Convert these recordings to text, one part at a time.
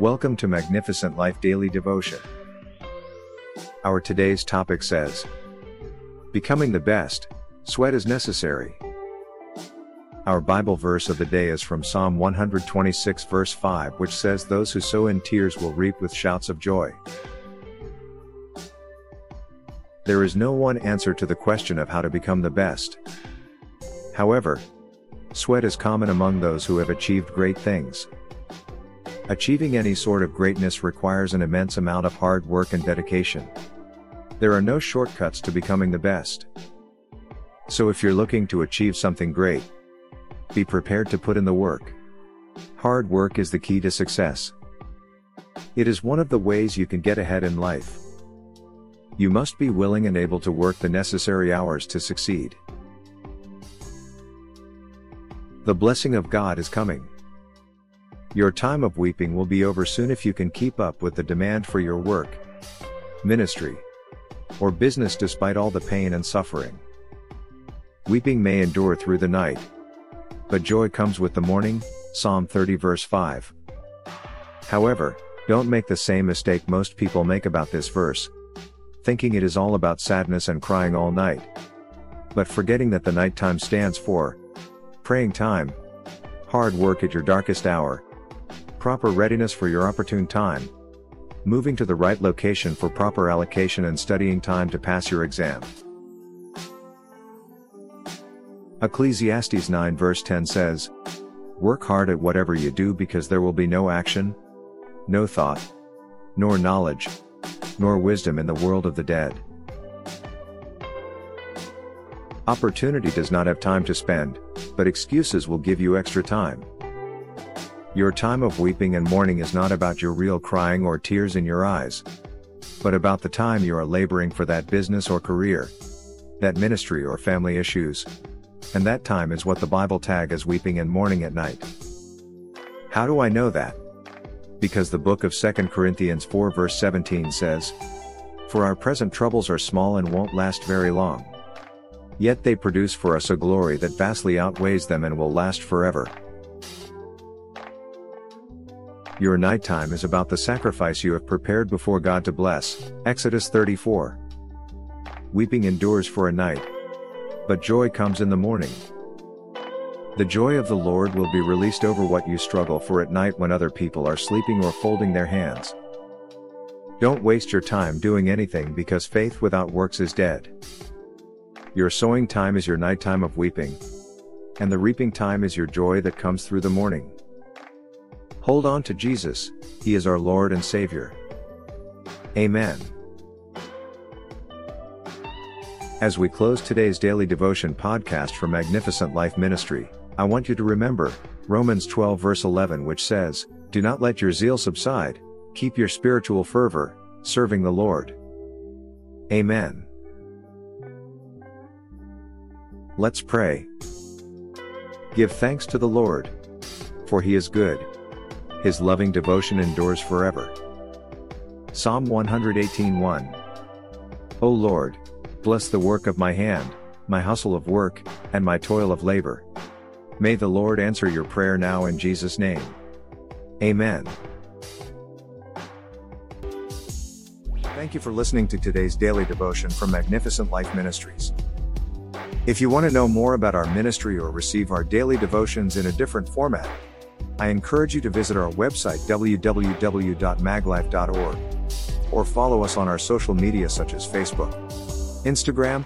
Welcome to Magnificent Life Daily Devotion. Our today's topic says Becoming the best, sweat is necessary. Our Bible verse of the day is from Psalm 126, verse 5, which says, Those who sow in tears will reap with shouts of joy. There is no one answer to the question of how to become the best. However, sweat is common among those who have achieved great things. Achieving any sort of greatness requires an immense amount of hard work and dedication. There are no shortcuts to becoming the best. So if you're looking to achieve something great, be prepared to put in the work. Hard work is the key to success. It is one of the ways you can get ahead in life. You must be willing and able to work the necessary hours to succeed. The blessing of God is coming. Your time of weeping will be over soon if you can keep up with the demand for your work, ministry, or business despite all the pain and suffering. Weeping may endure through the night, but joy comes with the morning, Psalm 30 verse 5. However, don't make the same mistake most people make about this verse, thinking it is all about sadness and crying all night. But forgetting that the nighttime stands for praying time, hard work at your darkest hour, proper readiness for your opportune time, moving to the right location for proper allocation and studying time to pass your exam. Ecclesiastes 9 verse 10 says, Work hard at whatever you do because there will be no action, no thought, nor knowledge, nor wisdom in the world of the dead. Opportunity does not have time to spend, but excuses will give you extra time. Your time of weeping and mourning is not about your real crying or tears in your eyes, but about the time you are laboring for that business or career, that ministry or family issues. And that time is what the Bible tag as weeping and mourning at night. How do I know that? Because the book of 2 Corinthians 4 verse 17 says, For our present troubles are small and won't last very long. Yet they produce for us a glory that vastly outweighs them and will last forever. Your nighttime is about the sacrifice you have prepared before God to bless. Exodus 34. Weeping endures for a night, but joy comes in the morning. The joy of the Lord will be released over what you struggle for at night when other people are sleeping or folding their hands. Don't waste your time doing anything because faith without works is dead. Your sowing time is your nighttime of weeping. And the reaping time is your joy that comes through the morning. Hold on to Jesus, He is our Lord and Savior. Amen. As we close today's daily devotion podcast for Magnificent Life Ministry, I want you to remember Romans 12 verse 11 which says, Do not let your zeal subside, keep your spiritual fervor, serving the Lord. Amen. Let's pray. Give thanks to the Lord. For he is good. His loving devotion endures forever. Psalm 118:1. O Lord, bless the work of my hand, my hustle of work, and my toil of labor. May the Lord answer your prayer now in Jesus' name. Amen. Thank you for listening to today's daily devotion from Magnificent Life Ministries. If you want to know more about our ministry or receive our daily devotions in a different format, I encourage you to visit our website www.maglife.org or follow us on our social media such as Facebook, Instagram,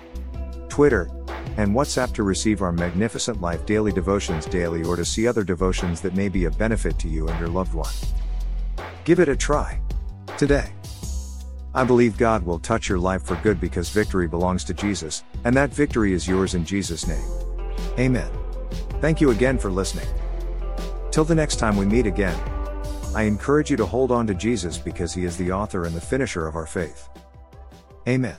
Twitter, and WhatsApp to receive our Magnificent Life daily devotions daily or to see other devotions that may be of benefit to you and your loved one. Give it a try today. I believe God will touch your life for good because victory belongs to Jesus, and that victory is yours in Jesus' name. Amen. Thank you again for listening. Till the next time we meet again, I encourage you to hold on to Jesus because he is the author and the finisher of our faith. Amen.